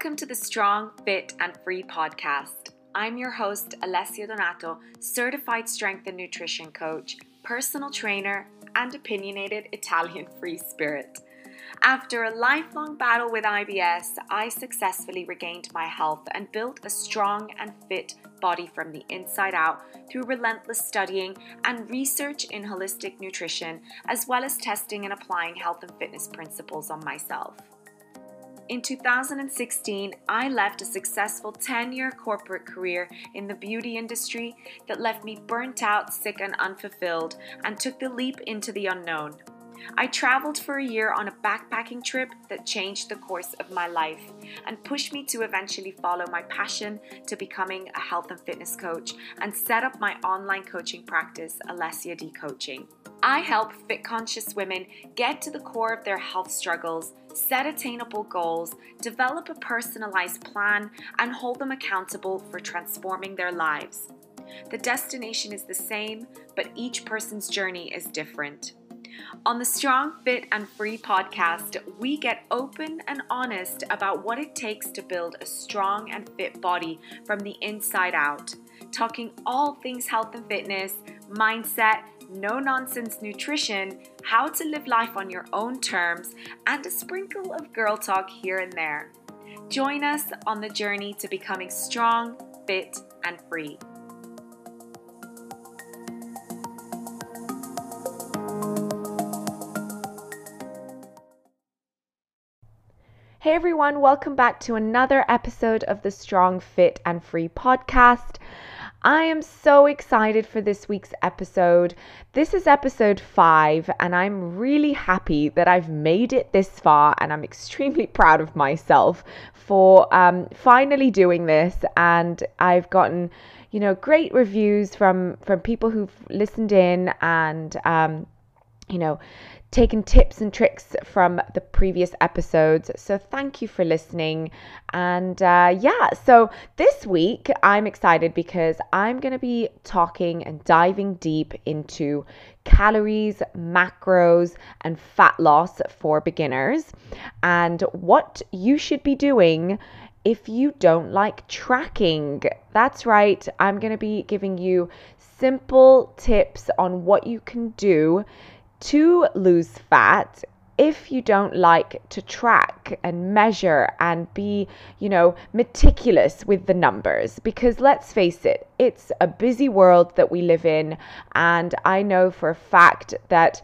Welcome to the Strong, Fit, and Free podcast. I'm your host, Alessia Donato, certified strength and nutrition coach, personal trainer, and opinionated Italian free spirit. After a lifelong battle with IBS, I successfully regained my health and built a strong and fit body from the inside out through relentless studying and research in holistic nutrition, as well as testing and applying health and fitness principles on myself. In 2016, I left a successful 10 year corporate career in the beauty industry that left me burnt out, sick, and unfulfilled, and took the leap into the unknown. I traveled for a year on a backpacking trip that changed the course of my life and pushed me to eventually follow my passion to becoming a health and fitness coach and set up my online coaching practice, Alessia D Coaching. I help fit conscious women get to the core of their health struggles, set attainable goals, develop a personalized plan, and hold them accountable for transforming their lives. The destination is the same, but each person's journey is different. On the Strong, Fit, and Free podcast, we get open and honest about what it takes to build a strong and fit body from the inside out, talking all things health and fitness, mindset, no nonsense nutrition, how to live life on your own terms, and a sprinkle of girl talk here and there. Join us on the journey to becoming strong, fit, and free. Hey everyone, welcome back to another episode of the Strong, Fit, and Free podcast. I am so excited for this week's episode. This is episode five, and I'm really happy that I've made it this far, and I'm extremely proud of myself for um, finally doing this. And I've gotten, you know, great reviews from from people who've listened in and. Um, you know, taken tips and tricks from the previous episodes. So thank you for listening. And uh, yeah, so this week I'm excited because I'm going to be talking and diving deep into calories, macros, and fat loss for beginners and what you should be doing if you don't like tracking. That's right, I'm going to be giving you simple tips on what you can do to lose fat if you don't like to track and measure and be, you know, meticulous with the numbers. Because let's face it, it's a busy world that we live in. And I know for a fact that.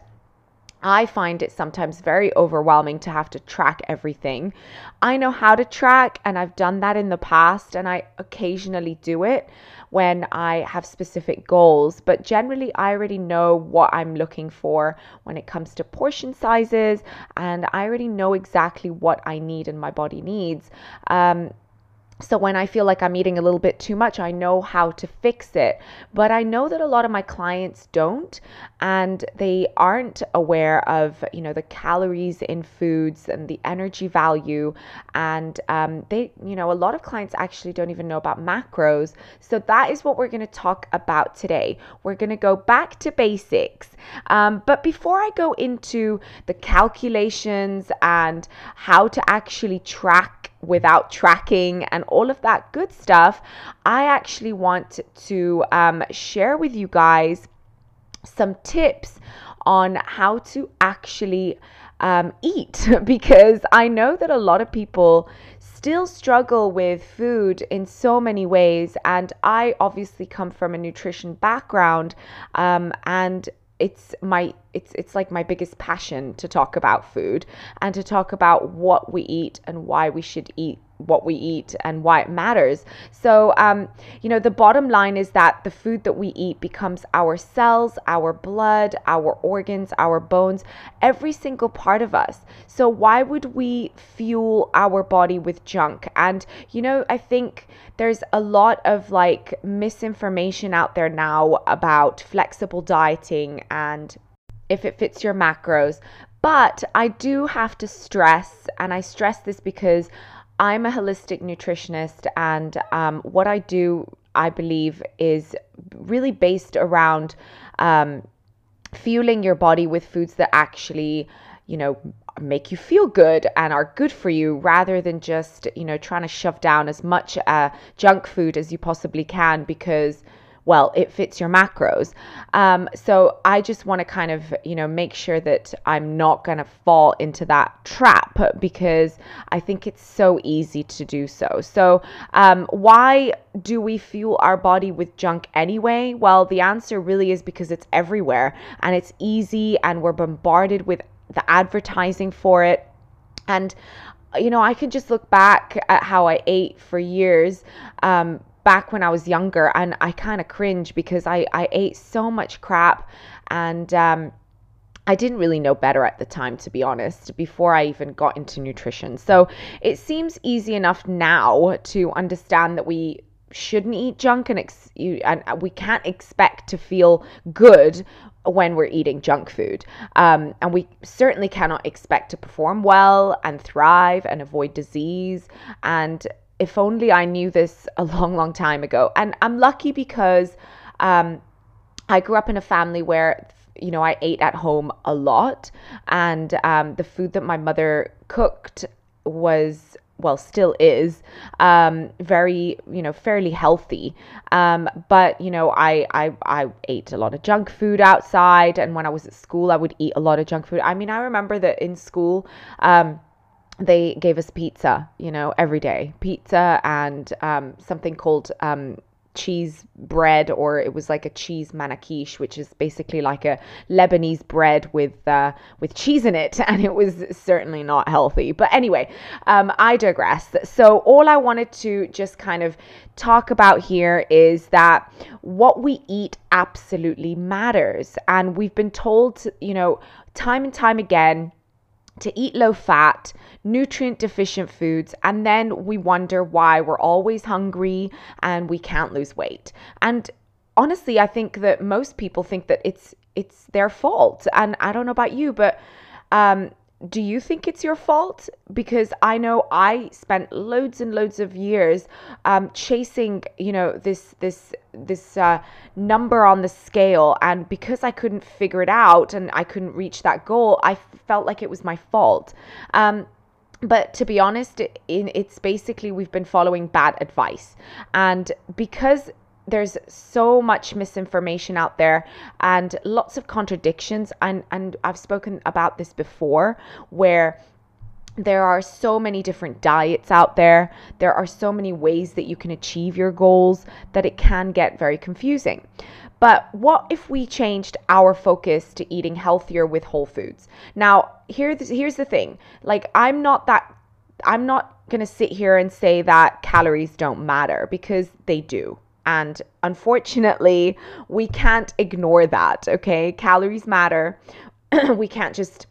I find it sometimes very overwhelming to have to track everything. I know how to track, and I've done that in the past, and I occasionally do it when I have specific goals. But generally, I already know what I'm looking for when it comes to portion sizes, and I already know exactly what I need and my body needs. Um, so when I feel like I'm eating a little bit too much, I know how to fix it. But I know that a lot of my clients don't and they aren't aware of, you know, the calories in foods and the energy value. And um, they, you know, a lot of clients actually don't even know about macros. So that is what we're going to talk about today. We're going to go back to basics. Um, but before I go into the calculations and how to actually track without tracking and all of that good stuff, I actually want to um, share with you guys some tips on how to actually um, eat because I know that a lot of people still struggle with food in so many ways. And I obviously come from a nutrition background um, and it's my it's it's like my biggest passion to talk about food and to talk about what we eat and why we should eat what we eat and why it matters. So, um, you know, the bottom line is that the food that we eat becomes our cells, our blood, our organs, our bones, every single part of us. So, why would we fuel our body with junk? And, you know, I think there's a lot of like misinformation out there now about flexible dieting and if it fits your macros. But I do have to stress, and I stress this because I'm a holistic nutritionist, and um, what I do, I believe, is really based around um, fueling your body with foods that actually, you know, make you feel good and are good for you rather than just, you know, trying to shove down as much uh, junk food as you possibly can because well, it fits your macros. Um, so I just want to kind of, you know, make sure that I'm not going to fall into that trap because I think it's so easy to do so. So, um, why do we fuel our body with junk anyway? Well, the answer really is because it's everywhere and it's easy and we're bombarded with the advertising for it. And you know, I can just look back at how I ate for years um, back when I was younger, and I kind of cringe because I, I ate so much crap and um, I didn't really know better at the time, to be honest, before I even got into nutrition. So it seems easy enough now to understand that we shouldn't eat junk and, ex- you, and we can't expect to feel good when we're eating junk food. Um, and we certainly cannot expect to perform well and thrive and avoid disease. And if only I knew this a long, long time ago. And I'm lucky because um, I grew up in a family where you know, I ate at home a lot, and um, the food that my mother cooked was well still is um, very you know fairly healthy. Um, but you know I, I i ate a lot of junk food outside. And when i was at school i would eat a lot of junk food. I mean i remember that in school um, they gave us pizza, you know, every day. Pizza and um, something called um, cheese bread, or it was like a cheese manakish, which is basically like a Lebanese bread with uh, with cheese in it, and it was certainly not healthy. But anyway, um, I digress. So all I wanted to just kind of talk about here is that what we eat absolutely matters, and we've been told, you know, time and time again to eat low fat, nutrient deficient foods, and then we wonder why we're always hungry and we can't lose weight. And honestly, I think that most people think that it's it's their fault. And I don't know about you, but um, do you think it's your fault? Because I know I spent loads and loads of years um, chasing, you know, this this this uh, number on the scale, and because I couldn't figure it out and I couldn't reach that goal, I felt like it was my fault. Um, but to be honest, it's basically we've been following bad advice, and because there's so much misinformation out there and lots of contradictions and and I've spoken about this before where there are so many different diets out there. There are so many ways that you can achieve your goals that it can get very confusing. But what if we changed our focus to eating healthier with whole foods? Now, here's here's the thing. Like I'm not that I'm not going to sit here and say that calories don't matter because they do. And unfortunately, we can't ignore that, okay? Calories matter. we can't just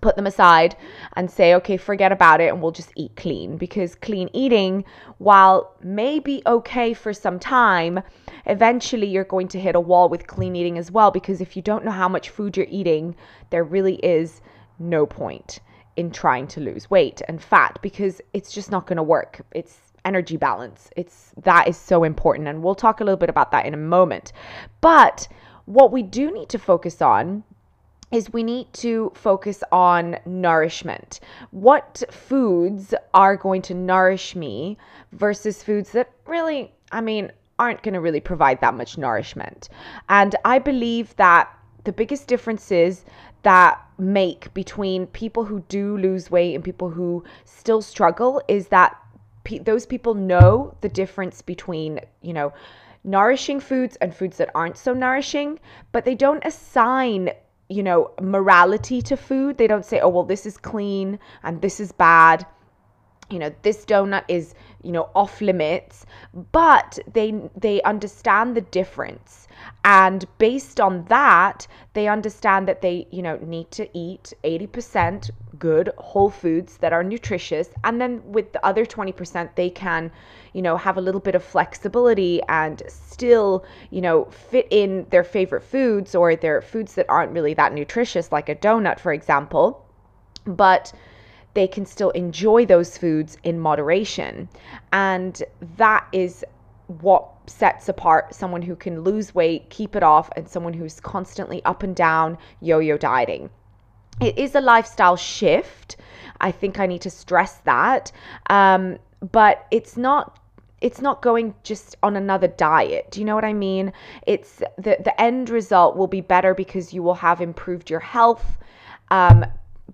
put them aside and say, okay, forget about it and we'll just eat clean. Because clean eating, while may be okay for some time, eventually you're going to hit a wall with clean eating as well. Because if you don't know how much food you're eating, there really is no point in trying to lose weight and fat because it's just not going to work. It's energy balance. It's that is so important and we'll talk a little bit about that in a moment. But what we do need to focus on is we need to focus on nourishment. What foods are going to nourish me versus foods that really, I mean, aren't going to really provide that much nourishment. And I believe that the biggest differences that make between people who do lose weight and people who still struggle is that pe- those people know the difference between, you know, nourishing foods and foods that aren't so nourishing, but they don't assign you know morality to food. They don't say oh well this is clean and this is bad. You know this donut is you know off limits but they they understand the difference and based on that they understand that they you know need to eat 80% good whole foods that are nutritious and then with the other 20% they can you know have a little bit of flexibility and still you know fit in their favorite foods or their foods that aren't really that nutritious like a donut for example but they can still enjoy those foods in moderation. And that is what sets apart someone who can lose weight, keep it off, and someone who's constantly up and down yo yo dieting. it is a lifestyle shift. I think I need to stress that. Um, but it's not it's not going just on another diet. Do you know what I mean? It's the the end result will be better because you will have improved your health um,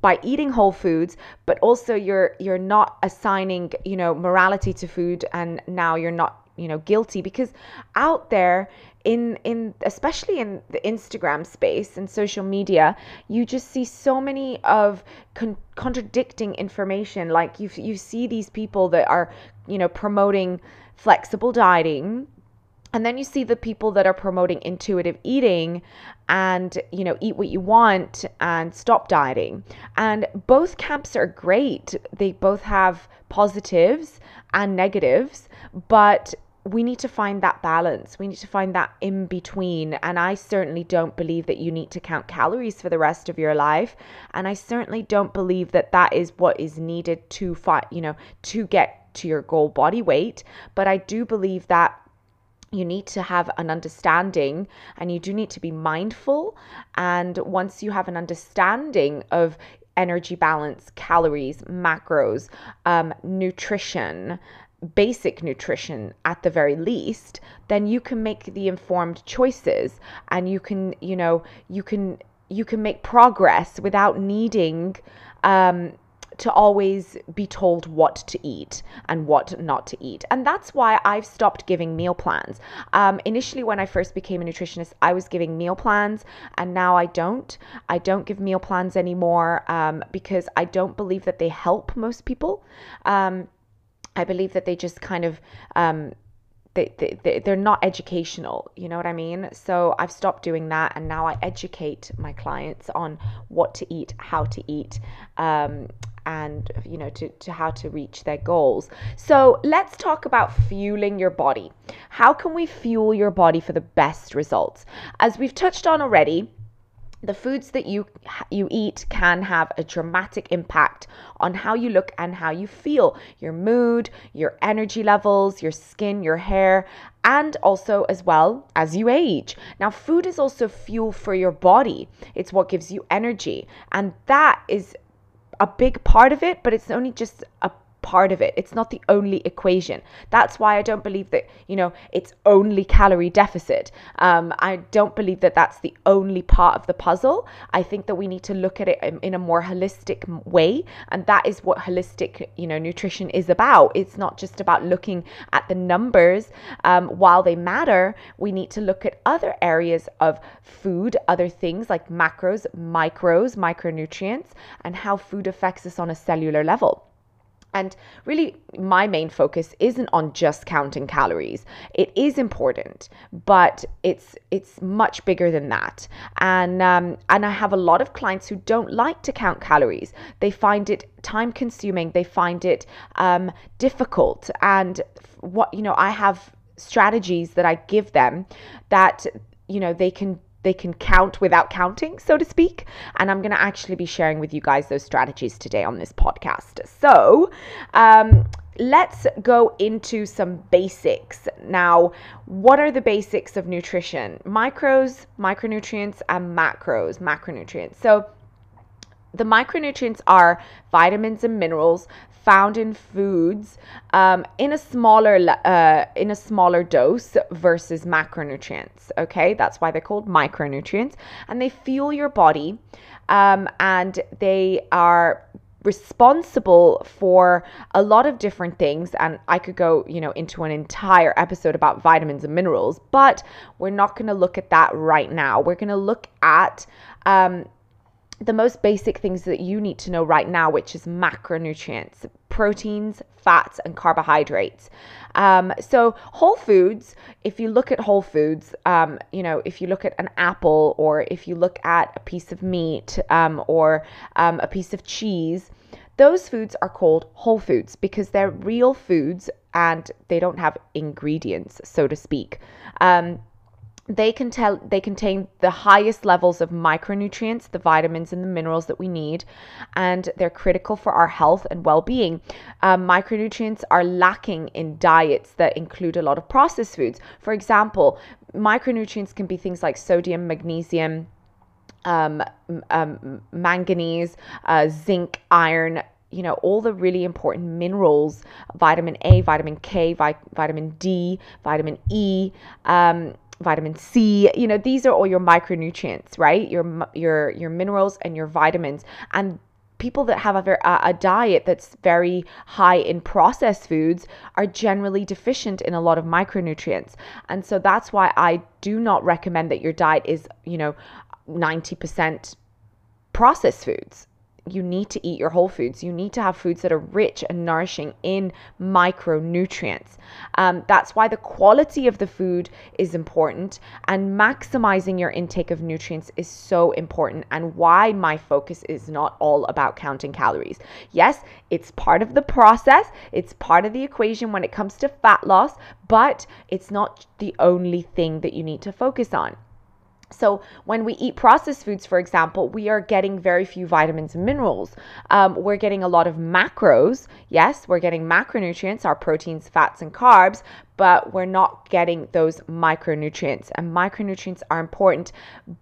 by eating whole foods, but also you're you're not assigning you know morality to food, and now you're not you know guilty because out there in in especially in the Instagram space and social media, you just see so many of con- contradicting information. Like you you see these people that are you know promoting flexible dieting and then you see the people that are promoting intuitive eating and you know eat what you want and stop dieting and both camps are great they both have positives and negatives but we need to find that balance. We need to find that in between. And I certainly don't believe that you need to count calories for the rest of your life. And I certainly don't believe that that is what is needed to fight, you know, to get to your goal body weight. But I do believe that you need to have an understanding and you do need to be mindful. And once you have an understanding of energy balance, calories, macros, um, nutrition, basic nutrition at the very least, then you can make the informed choices and you can, you know, you can you can make progress without needing um, to always be told what to eat and what not to eat. And that's why I've stopped giving meal plans. Um, initially, when I first became a nutritionist, I was giving meal plans, and now I don't. I don't give meal plans anymore um, because I don't believe that they help most people. Um, I believe that they just kind of um, they, they, they're not educational you know what i mean so i've stopped doing that and now i educate my clients on what to eat how to eat um, and you know to, to how to reach their goals. So let's talk about fueling your body. How can we fuel your body for the best results? As we've touched on already the foods that you you eat can have a dramatic impact on how you look and how you feel. Your mood your energy levels your skin your hair and also as well as you age. Now food is also fuel for your body. It's what gives you energy. And that is a big part of it but it's only just a part of it. It's not the only equation. That's why I don't believe that, you know, it's only calorie deficit. Um, I don't believe that that's the only part of the puzzle. I think that we need to look at it in, in a more holistic way. And that is what holistic, you know, nutrition is about. It's not just about looking at the numbers. Um, while they matter, we need to look at other areas of food, other things like macros, micros, micronutrients, and how food affects us on a cellular level. And really, my main focus isn't on just counting calories. It is important, but it's it's much bigger than that. And um, and I have a lot of clients who don't like to count calories. They find it time consuming. They find it um, difficult. And what you know, I have strategies that I give them that you know they can they can count without counting, so to speak. And I'm going to actually be sharing with you guys those strategies today on this podcast. So, um, let's go into some basics. Now, what are the basics of nutrition? Micros, micronutrients, and macros, macronutrients. So, the micronutrients are vitamins and minerals found in foods um, in a smaller uh, in a smaller dose versus macronutrients. Okay, that's why they're called micronutrients, and they fuel your body, um, and they are responsible for a lot of different things and I could go, you know, into an entire episode about vitamins and minerals, but we're not going to look at that right now. We're going to look at um, the most basic things that you need to know right now, which is macronutrients, proteins, fats, and carbohydrates. Um, so, whole foods, if you look at whole foods, um, you know, if you look at an apple or if you look at a piece of meat um, or um, a piece of cheese, those foods are called whole foods because they're real foods and they don't have ingredients, so to speak. Um, they can tell they contain the highest levels of micronutrients the vitamins and the minerals that we need and they're critical for our health and well-being um, micronutrients are lacking in diets that include a lot of processed foods for example micronutrients can be things like sodium magnesium um, um, manganese, uh, zinc, iron, you know, all the really important minerals vitamin A, vitamin K, vi- vitamin D, vitamin E. Um, vitamin C you know these are all your micronutrients right? Your your your minerals and your vitamins. And people that have a, a diet that's very high in processed foods are generally deficient in a lot of micronutrients. And so that's why I do not recommend that your diet is you know 90% processed foods you need to eat your whole foods. You need to have foods that are rich and nourishing in micronutrients. Um, that's why the quality of the food is important, and maximizing your intake of nutrients is so important, and why my focus is not all about counting calories. Yes, it's part of the process, it's part of the equation when it comes to fat loss, but it's not the only thing that you need to focus on. So, when we eat processed foods, for example, we are getting very few vitamins and minerals. Um, we're getting a lot of macros. Yes, we're getting macronutrients, our proteins, fats, and carbs, but we're not getting those micronutrients. And micronutrients are important,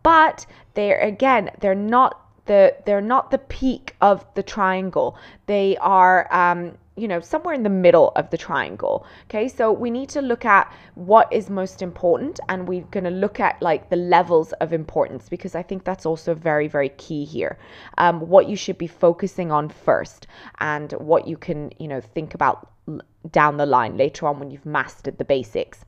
but they're again, they're not the they're not the peak of the triangle. They are um, you know, somewhere in the middle of the triangle. Okay, so we need to look at what is most important and we're going to look at like the levels of importance because I think that's also very, very key here. Um, what you should be focusing on first and what you can, you know, think about down the line later on when you've mastered the basics.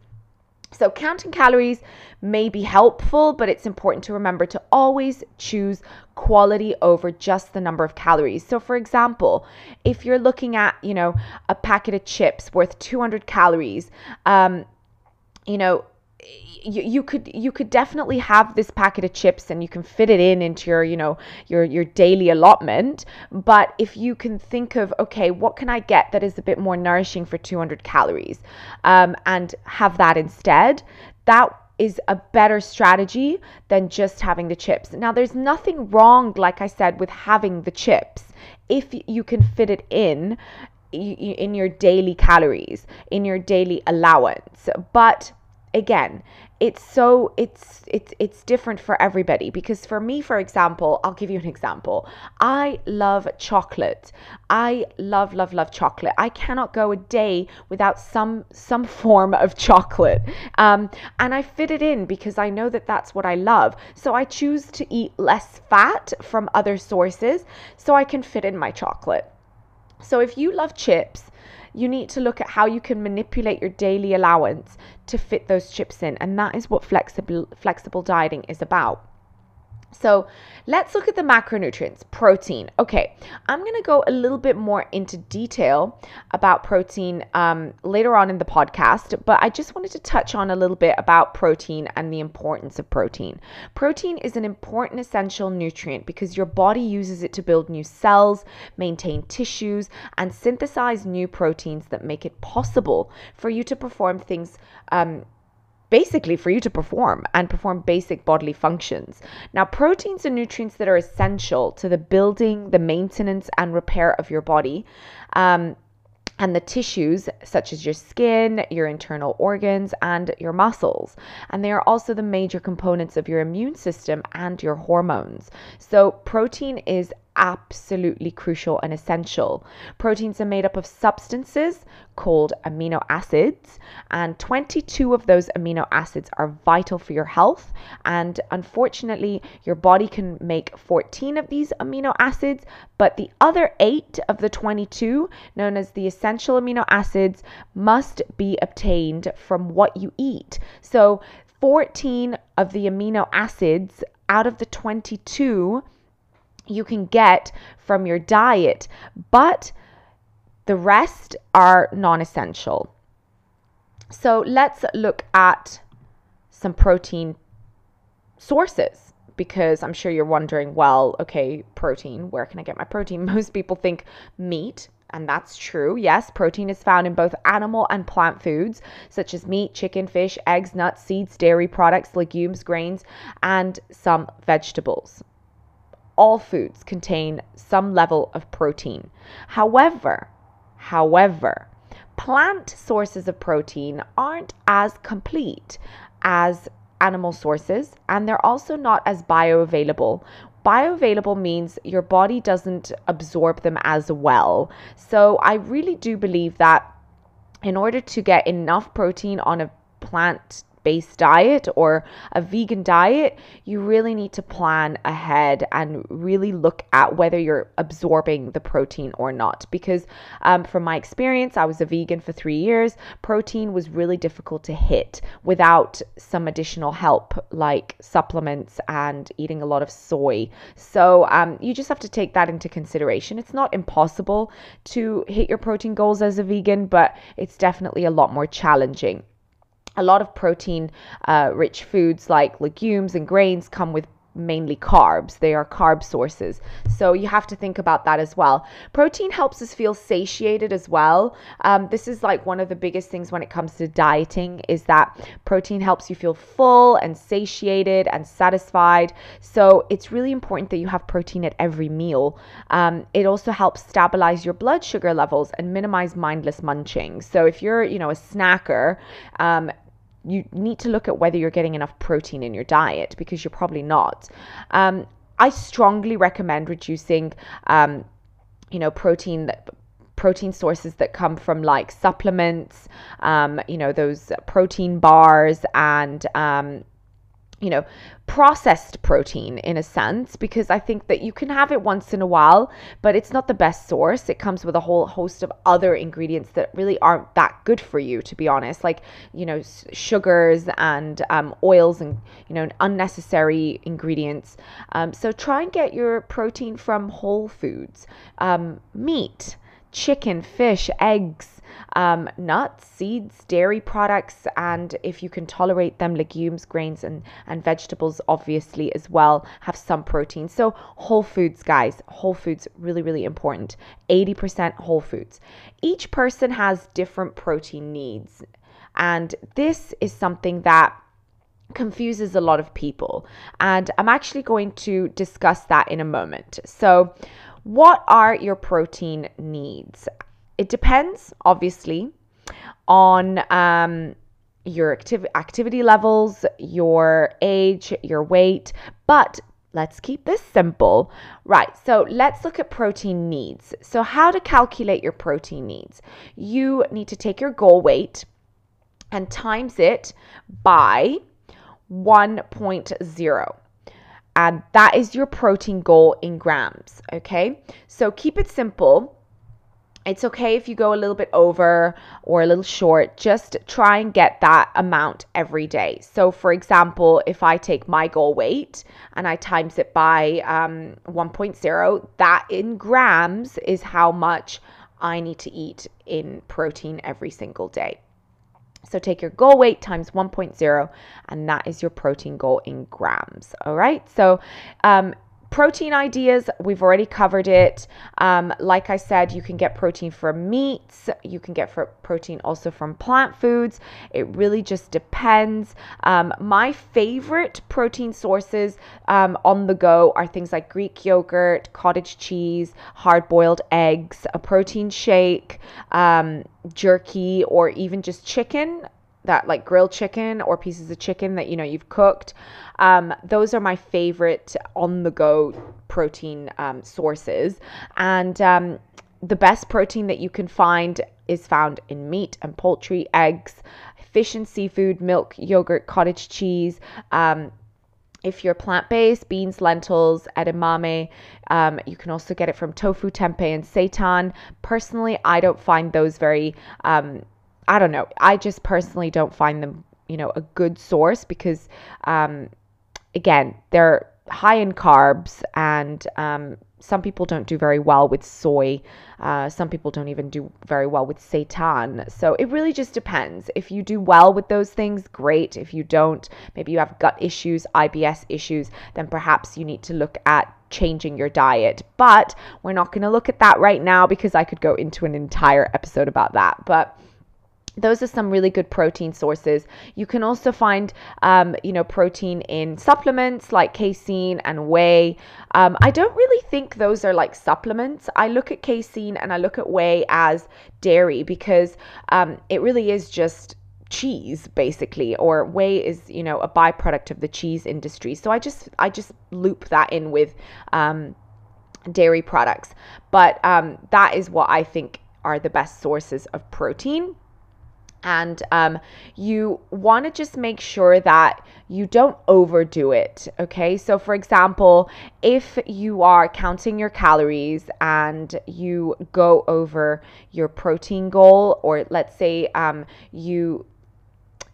So, counting calories may be helpful, but it's important to remember to always choose quality over just the number of calories. So, for example, if you're looking at, you know, a packet of chips worth 200 calories, um, you know, you, you could you could definitely have this packet of chips and you can fit it in into your you know your your daily allotment. But if you can think of okay what can i get that is a bit more nourishing for 200 calories um, and have that instead that is a better strategy than just having the chips. Now there's nothing wrong like i said with having the chips if you can fit it in in your daily calories in your daily allowance. But again it's so it's it's it's different for everybody because for me for example i'll give you an example. I love chocolate. I love love love chocolate. I cannot go a day without some some form of chocolate. Um, and i fit it in because i know that that's what i love. So i choose to eat less fat from other sources so i can fit in my chocolate. So if you love chips you need to look at how you can manipulate your daily allowance to fit those chips in. And that is what flexible, flexible dieting is about. So let's look at the macronutrients. Protein. Okay, I'm going to go a little bit more into detail about protein um, later on in the podcast, but I just wanted to touch on a little bit about protein and the importance of protein. Protein is an important essential nutrient because your body uses it to build new cells, maintain tissues, and synthesize new proteins that make it possible for you to perform things. Um, basically for you to perform and perform basic bodily functions. Now, proteins are nutrients that are essential to the building, the maintenance, and repair of your body. Um, and the tissues, such as your skin, your internal organs, and your muscles. And they are also the major components of your immune system and your hormones. So, protein is absolutely crucial and essential. Proteins are made up of substances called amino acids, and 22 of those amino acids are vital for your health. And unfortunately, your body can make 14 of these amino acids, but the other eight of the 22, known as the essential amino acids, must be obtained from what you eat. So, 14 of the amino acids out of the 22 you can get from your diet, but the rest are non essential. So let's look at some protein sources because I'm sure you're wondering, well, okay, protein, where can I get my protein? Most people think meat, and that's true. Yes, protein is found in both animal and plant foods, such as meat, chicken, fish, eggs, nuts, seeds, dairy products, legumes, grains, and some vegetables all foods contain some level of protein. However, however, plant sources of protein aren't as complete as animal sources and they're also not as bioavailable. Bioavailable means your body doesn't absorb them as well. So I really do believe that in order to get enough protein on a plant based diet or a vegan diet, you really need to plan ahead and really look at whether you're absorbing the protein or not. Because um, from my experience, I was a vegan for three years, protein was really difficult to hit without some additional help like supplements and eating a lot of soy. So um, you just have to take that into consideration. It's not impossible to hit your protein goals as a vegan, but it's definitely a lot more challenging a lot of protein uh, rich foods like legumes and grains come with mainly carbs. They are carb sources. So you have to think about that as well. Protein helps us feel satiated as well. Um, this is like one of the biggest things when it comes to dieting is that protein helps you feel full and satiated and satisfied. So it's really important that you have protein at every meal. Um, it also helps stabilize your blood sugar levels and minimize mindless munching. So if you're, you know, a snacker, um, you need to look at whether you're getting enough protein in your diet because you're probably not. Um, I strongly recommend reducing, um, you know, protein that protein sources that come from like supplements, um, you know, those protein bars and um, you know, processed protein in a sense, because I think that you can have it once in a while, but it's not the best source. It comes with a whole host of other ingredients that really aren't that good for you, to be honest, like, you know, sugars and um, oils and, you know, unnecessary ingredients. Um, so try and get your protein from whole foods, um, meat, chicken, fish, eggs um, nuts, seeds, dairy products, and if you can tolerate them, legumes, grains, and, and vegetables, obviously, as well, have some protein. So, whole foods, guys, whole foods, really, really important. 80% whole foods. Each person has different protein needs, and this is something that confuses a lot of people. And I'm actually going to discuss that in a moment. So, what are your protein needs? It depends, obviously, on um, your activ- activity levels, your age, your weight, but let's keep this simple. Right, so let's look at protein needs. So, how to calculate your protein needs? You need to take your goal weight and times it by 1.0 and that is your protein goal in grams. Okay, so keep it simple. It's okay if you go a little bit over or a little short, just try and get that amount every day. So, for example, if I take my goal weight and I times it by um, 1.0, that in grams is how much I need to eat in protein every single day. So take your goal weight times 1.0, and that is your protein goal in grams. All right. So um, Protein ideas, we've already covered it. Um, like I said, you can get protein from meats, you can get protein also from plant foods. It really just depends. Um, my favorite protein sources um, on the go are things like Greek yogurt, cottage cheese, hard boiled eggs, a protein shake, um, jerky, or even just chicken that like grilled chicken or pieces of chicken that you know you've cooked um, those are my favorite on the go protein um, sources and um, the best protein that you can find is found in meat and poultry eggs fish and seafood milk yogurt cottage cheese um, if you're plant based, beans, lentils, edamame, um, you can also get it from tofu, tempeh, and seitan. Personally, I don't find those very um, I don't know. I just personally don't find them, you know, a good source because, um, again, they're high in carbs and um, some people don't do very well with soy. Uh, some people don't even do very well with seitan. So it really just depends. If you do well with those things, great. If you don't, maybe you have gut issues, IBS issues, then perhaps you need to look at changing your diet. But we're not going to look at that right now because I could go into an entire episode about that. But those are some really good protein sources. You can also find, um, you know, protein in supplements like casein and whey. Um, I don't really think those are like supplements. I look at casein and I look at whey as dairy because um, it really is just cheese basically or whey is you know a byproduct of the cheese industry so i just i just loop that in with um, dairy products but um, that is what i think are the best sources of protein and um, you want to just make sure that you don't overdo it. Okay, so for example, if you are counting your calories and you go over your protein goal, or let's say um, you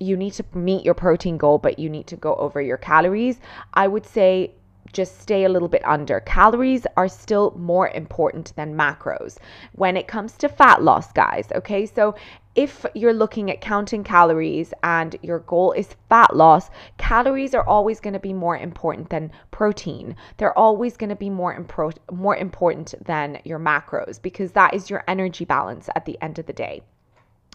you need to meet your protein goal, but you need to go over your calories, I would say just stay a little bit under. Calories are still more important than macros when it comes to fat loss, guys. Okay, so if you're looking at counting calories and your goal is fat loss, calories are always going to be more important than protein. They're always going to be more impro- more important than your macros because that is your energy balance at the end of the day.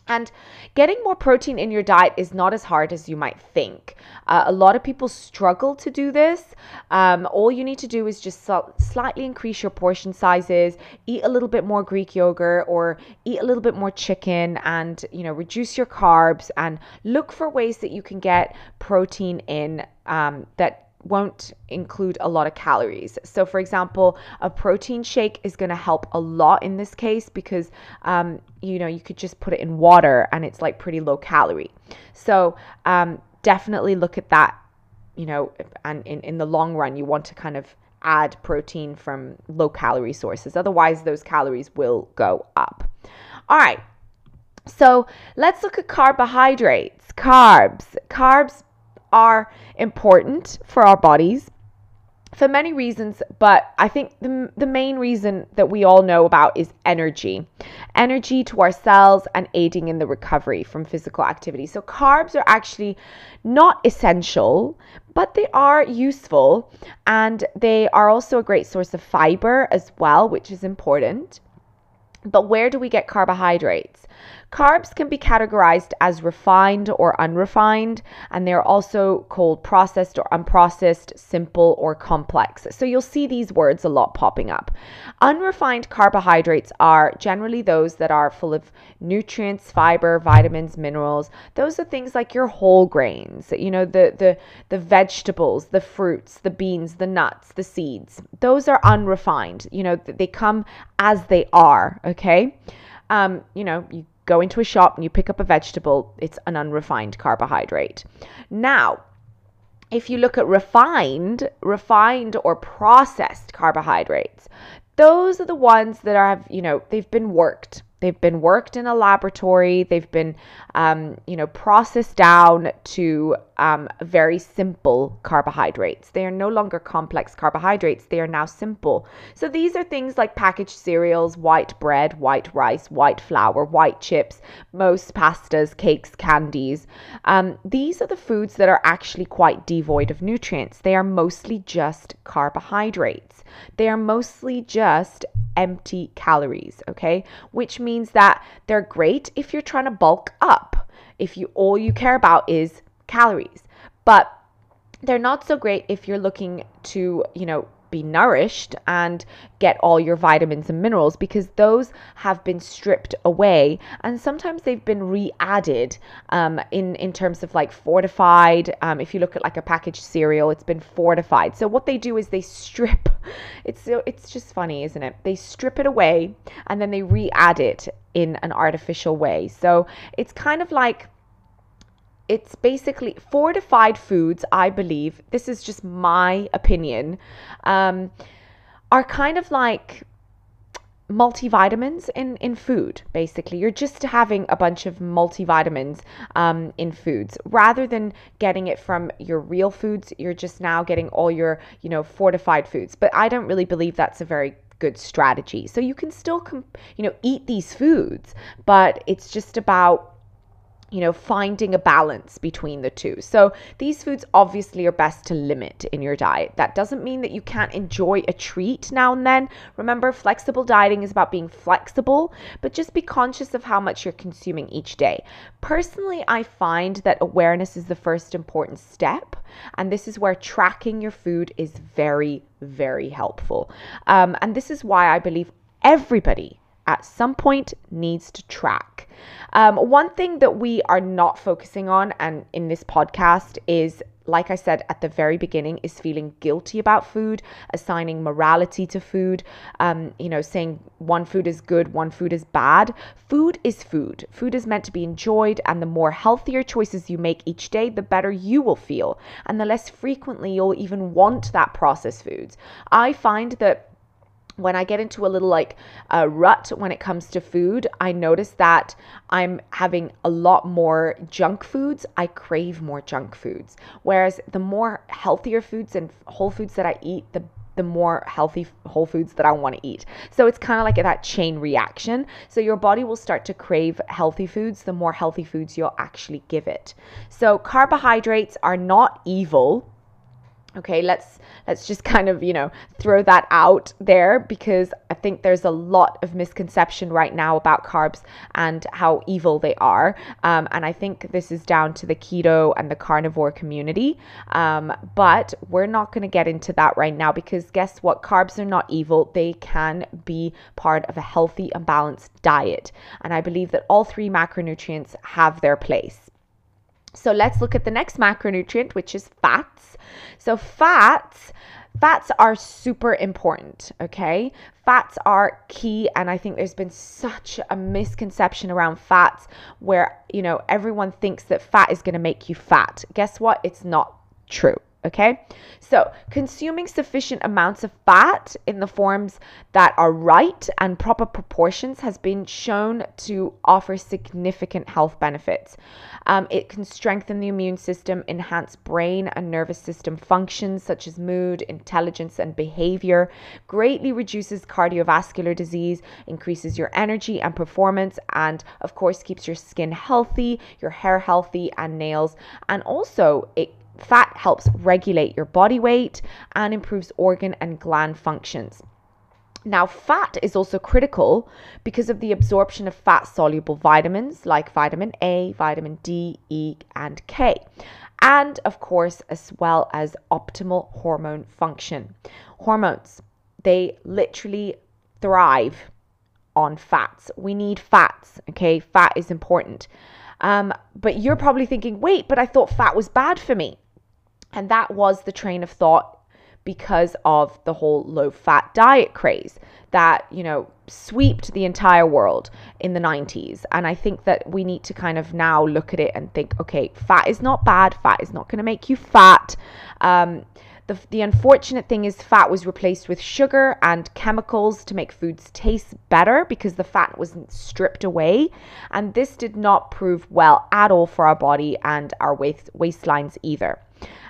And getting more protein in your diet is not as hard as you might think. Uh, a lot of people struggle to do this. Um, all you need to do is just so- slightly increase your portion sizes, eat a little bit more Greek yogurt, or eat a little bit more chicken, and you know reduce your carbs and look for ways that you can get protein in um, that won't include a lot of calories. So, for example, a protein shake is going to help a lot in this case because, um, you know, you could just put it in water and it's like pretty low calorie. So, um, definitely look at that, you know, and in, in the long run, you want to kind of add protein from low calorie sources. Otherwise, those calories will go up. All right. So, let's look at carbohydrates. Carbs. Carbs are important for our bodies for many reasons, but I think the, the main reason that we all know about is energy. Energy to our cells and aiding in the recovery from physical activity. So, carbs are actually not essential, but they are useful and they are also a great source of fiber as well, which is important. But where do we get carbohydrates? Carbs can be categorized as refined or unrefined, and they're also called processed or unprocessed, simple or complex. So you'll see these words a lot popping up. Unrefined carbohydrates are generally those that are full of nutrients, fiber, vitamins, minerals. Those are things like your whole grains, you know, the the the vegetables, the fruits, the beans, the nuts, the seeds. Those are unrefined. You know, they come as they are, okay? Um, you know, you go into a shop and you pick up a vegetable, it's an unrefined carbohydrate. Now, if you look at refined, refined or processed carbohydrates, those are the ones that are, you know, they've been worked. They've been worked in a laboratory. They've been, um, you know, processed down to um, very simple carbohydrates. They are no longer complex carbohydrates. They are now simple. So these are things like packaged cereals, white bread, white rice, white flour, white chips, most pastas, cakes, candies. Um, these are the foods that are actually quite devoid of nutrients. They are mostly just carbohydrates. They are mostly just empty calories, okay? Which means that they're great if you're trying to bulk up. If you all you care about is calories. But they're not so great if you're looking to, you know, be nourished and get all your vitamins and minerals because those have been stripped away and sometimes they've been re-added um, in in terms of like fortified. Um, if you look at like a packaged cereal it's been fortified. So what they do is they strip. It's it's just funny isn't it? They strip it away and then they re-add it in an artificial way. So it's kind of like it's basically fortified foods, I believe, this is just my opinion, um, are kind of like multivitamins in, in food, basically. You're just having a bunch of multivitamins um, in foods. Rather than getting it from your real foods, you're just now getting all your, you know, fortified foods. But I don't really believe that's a very good strategy. So you can still, you know, eat these foods, but it's just about you know, finding a balance between the two. So these foods obviously are best to limit in your diet. That doesn't mean that you can't enjoy a treat now and then. Remember, flexible dieting is about being flexible, but just be conscious of how much you're consuming each day. Personally, I find that awareness is the first important step, and this is where tracking your food is very, very helpful. Um, and this is why I believe everybody at some point needs to track. Um, one thing that we are not focusing on, and in this podcast, is like I said at the very beginning, is feeling guilty about food, assigning morality to food, um, you know, saying one food is good, one food is bad. Food is food. Food is meant to be enjoyed, and the more healthier choices you make each day, the better you will feel, and the less frequently you'll even want that processed foods. I find that when I get into a little like a rut when it comes to food, I notice that I'm having a lot more junk foods. I crave more junk foods. Whereas the more healthier foods and whole foods that I eat, the the more healthy whole foods that I want to eat. So it's kind of like that chain reaction. So your body will start to crave healthy foods the more healthy foods you'll actually give it. So carbohydrates are not evil okay let's let's just kind of you know throw that out there because i think there's a lot of misconception right now about carbs and how evil they are. Um, and i think this is down to the keto and the carnivore community. Um, but we're not going to get into that right now because guess what? Carbs are not evil. They can be part of a healthy and balanced diet. And i believe that all three macronutrients have their place so let's look at the next macronutrient, which is fats. So fats, fats are super important, okay? Fats are key and I think there's been such a misconception around fats where, you know, everyone thinks that fat is going to make you fat. Guess what? It's not true. Okay, so consuming sufficient amounts of fat in the forms that are right and proper proportions has been shown to offer significant health benefits. Um, it can strengthen the immune system, enhance brain and nervous system functions such as mood, intelligence, and behavior, greatly reduces cardiovascular disease, increases your energy and performance, and of course, keeps your skin healthy, your hair healthy, and nails. And also, it Fat helps regulate your body weight and improves organ and gland functions. Now, fat is also critical because of the absorption of fat soluble vitamins like vitamin A, vitamin D, E, and K, and of course, as well as optimal hormone function. Hormones, they literally thrive on fats. We need fats, okay? Fat is important. Um, but you're probably thinking, wait, but I thought fat was bad for me. And that was the train of thought because of the whole low fat diet craze that, you know, swept the entire world in the 90s. And I think that we need to kind of now look at it and think, okay, fat is not bad. Fat is not going to make you fat. Um, the, the unfortunate thing is, fat was replaced with sugar and chemicals to make foods taste better because the fat wasn't stripped away. And this did not prove well at all for our body and our waist, waistlines either.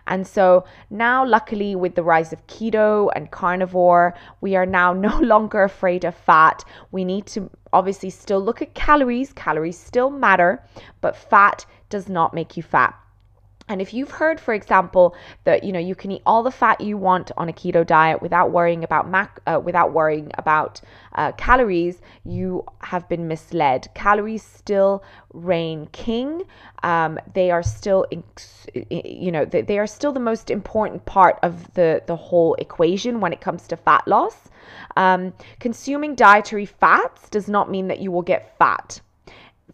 And so now, luckily, with the rise of keto and carnivore, we are now no longer afraid of fat. We need to obviously still look at calories, calories still matter, but fat does not make you fat. And if you've heard, for example, that you know you can eat all the fat you want on a keto diet without worrying about mac, uh, without worrying about uh, calories, you have been misled. Calories still reign king. Um, they are still, you know, they, are still the most important part of the the whole equation when it comes to fat loss. Um, consuming dietary fats does not mean that you will get fat.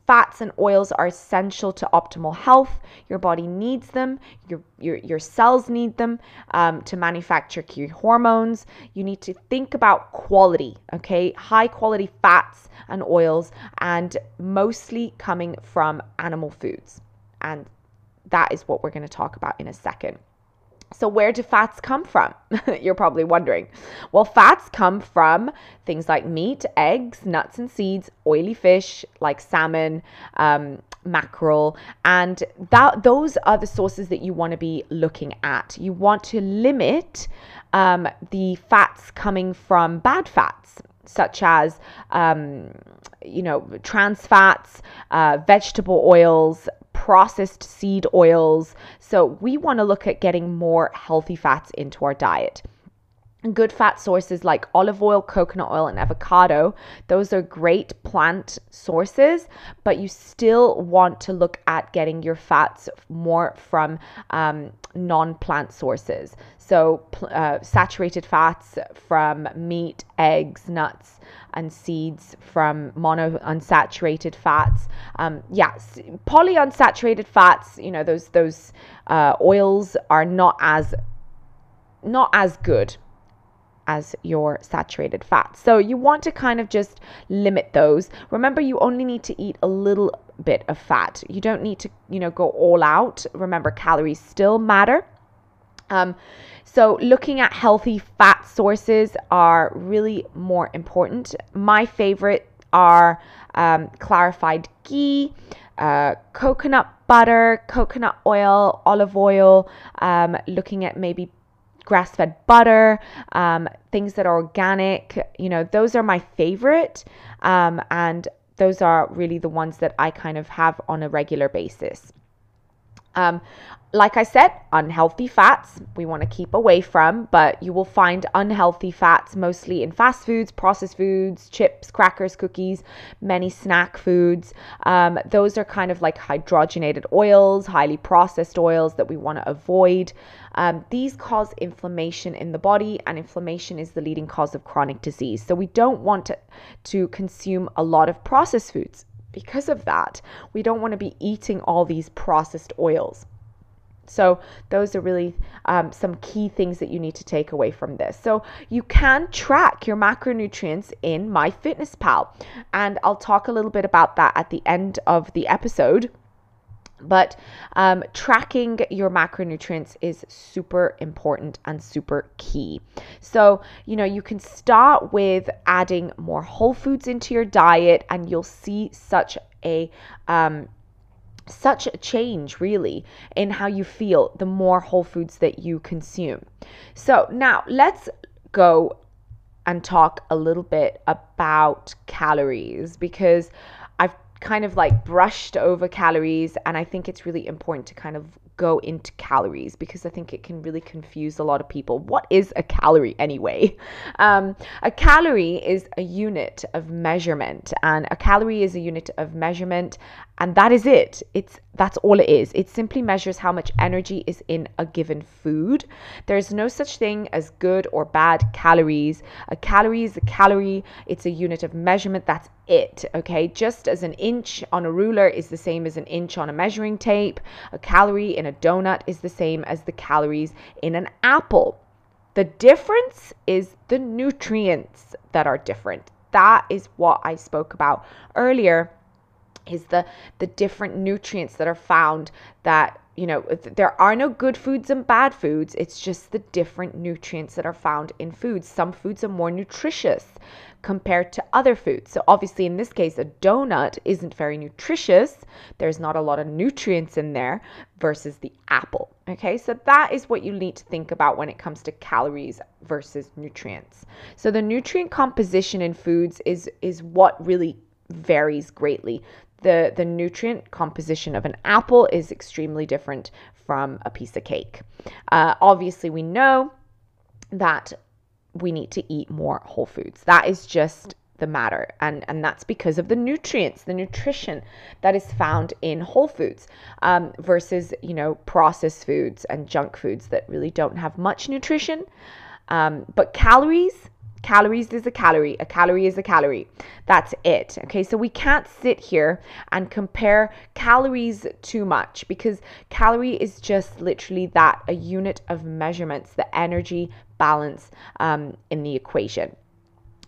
Fats and oils are essential to optimal health. Your body needs them, your, your, your cells need them um, to manufacture key hormones. You need to think about quality, okay? High quality fats and oils, and mostly coming from animal foods. And that is what we're going to talk about in a second. So, where do fats come from? You're probably wondering. Well, fats come from things like meat, eggs, nuts and seeds, oily fish like salmon, um, mackerel, and that those are the sources that you want to be looking at. You want to limit um, the fats coming from bad fats such as um, you know trans fats, uh, vegetable oils, processed seed oils. So we want to look at getting more healthy fats into our diet. Good fat sources like olive oil, coconut oil, and avocado. Those are great plant sources, but you still want to look at getting your fats more from um, non plant sources. So, uh, saturated fats from meat, eggs, nuts, and seeds from monounsaturated fats. Um, yes, polyunsaturated fats, you know, those, those uh, oils are not as not as good as your saturated fats. So you want to kind of just limit those. Remember, you only need to eat a little bit of fat. You don't need to, you know, go all out. Remember, calories still matter. Um, so, looking at healthy fat sources are really more important. My favorite are um, clarified ghee, uh, coconut butter, coconut oil, olive oil, um, looking at maybe grass fed butter, um, things that are organic. You know, those are my favorite. Um, and those are really the ones that I kind of have on a regular basis. Um, like I said, unhealthy fats we want to keep away from, but you will find unhealthy fats mostly in fast foods, processed foods, chips, crackers, cookies, many snack foods. Um, those are kind of like hydrogenated oils, highly processed oils that we want to avoid. Um, these cause inflammation in the body, and inflammation is the leading cause of chronic disease. So we don't want to, to consume a lot of processed foods. Because of that, we don't want to be eating all these processed oils. So, those are really um, some key things that you need to take away from this. So, you can track your macronutrients in MyFitnessPal, and I'll talk a little bit about that at the end of the episode. But um, tracking your macronutrients is super important and super key. So, you know, you can start with adding more whole foods into your diet, and you'll see such a um, such a change really in how you feel the more whole foods that you consume. So, now let's go and talk a little bit about calories because kind of like brushed over calories and I think it's really important to kind of go into calories because I think it can really confuse a lot of people. What is a calorie anyway? Um, a calorie is a unit of measurement, and a calorie is a unit of measurement, and that is it. It's that's all it is. It simply measures how much energy is in a given food. There's no such thing as good or bad calories. A calorie is a calorie. It's a unit of measurement. That's it. Okay, just as an inch on a ruler is the same as an inch on a measuring tape, a calorie in a donut is the same as the calories in an apple. The difference is the nutrients that are different. That is what I spoke about earlier is the the different nutrients that are found that you know there are no good foods and bad foods it's just the different nutrients that are found in foods some foods are more nutritious compared to other foods. So, obviously, in this case, a donut isn't very nutritious. There's not a lot of nutrients in there versus the apple. Okay, so that is what you need to think about when it comes to calories versus nutrients. So, the nutrient composition in foods is, is what really varies greatly. The, the nutrient composition of an apple is extremely different from a piece of cake. Uh, obviously, we know that we need to eat more whole foods. That is just the matter and and that's because of the nutrients the nutrition that is found in whole foods um, versus you know processed foods and junk foods that really don't have much nutrition um, but calories Calories is a calorie. A calorie is a calorie. That's it. Okay, so we can't sit here and compare calories too much because calorie is just literally that a unit of measurements, the energy balance um, in the equation.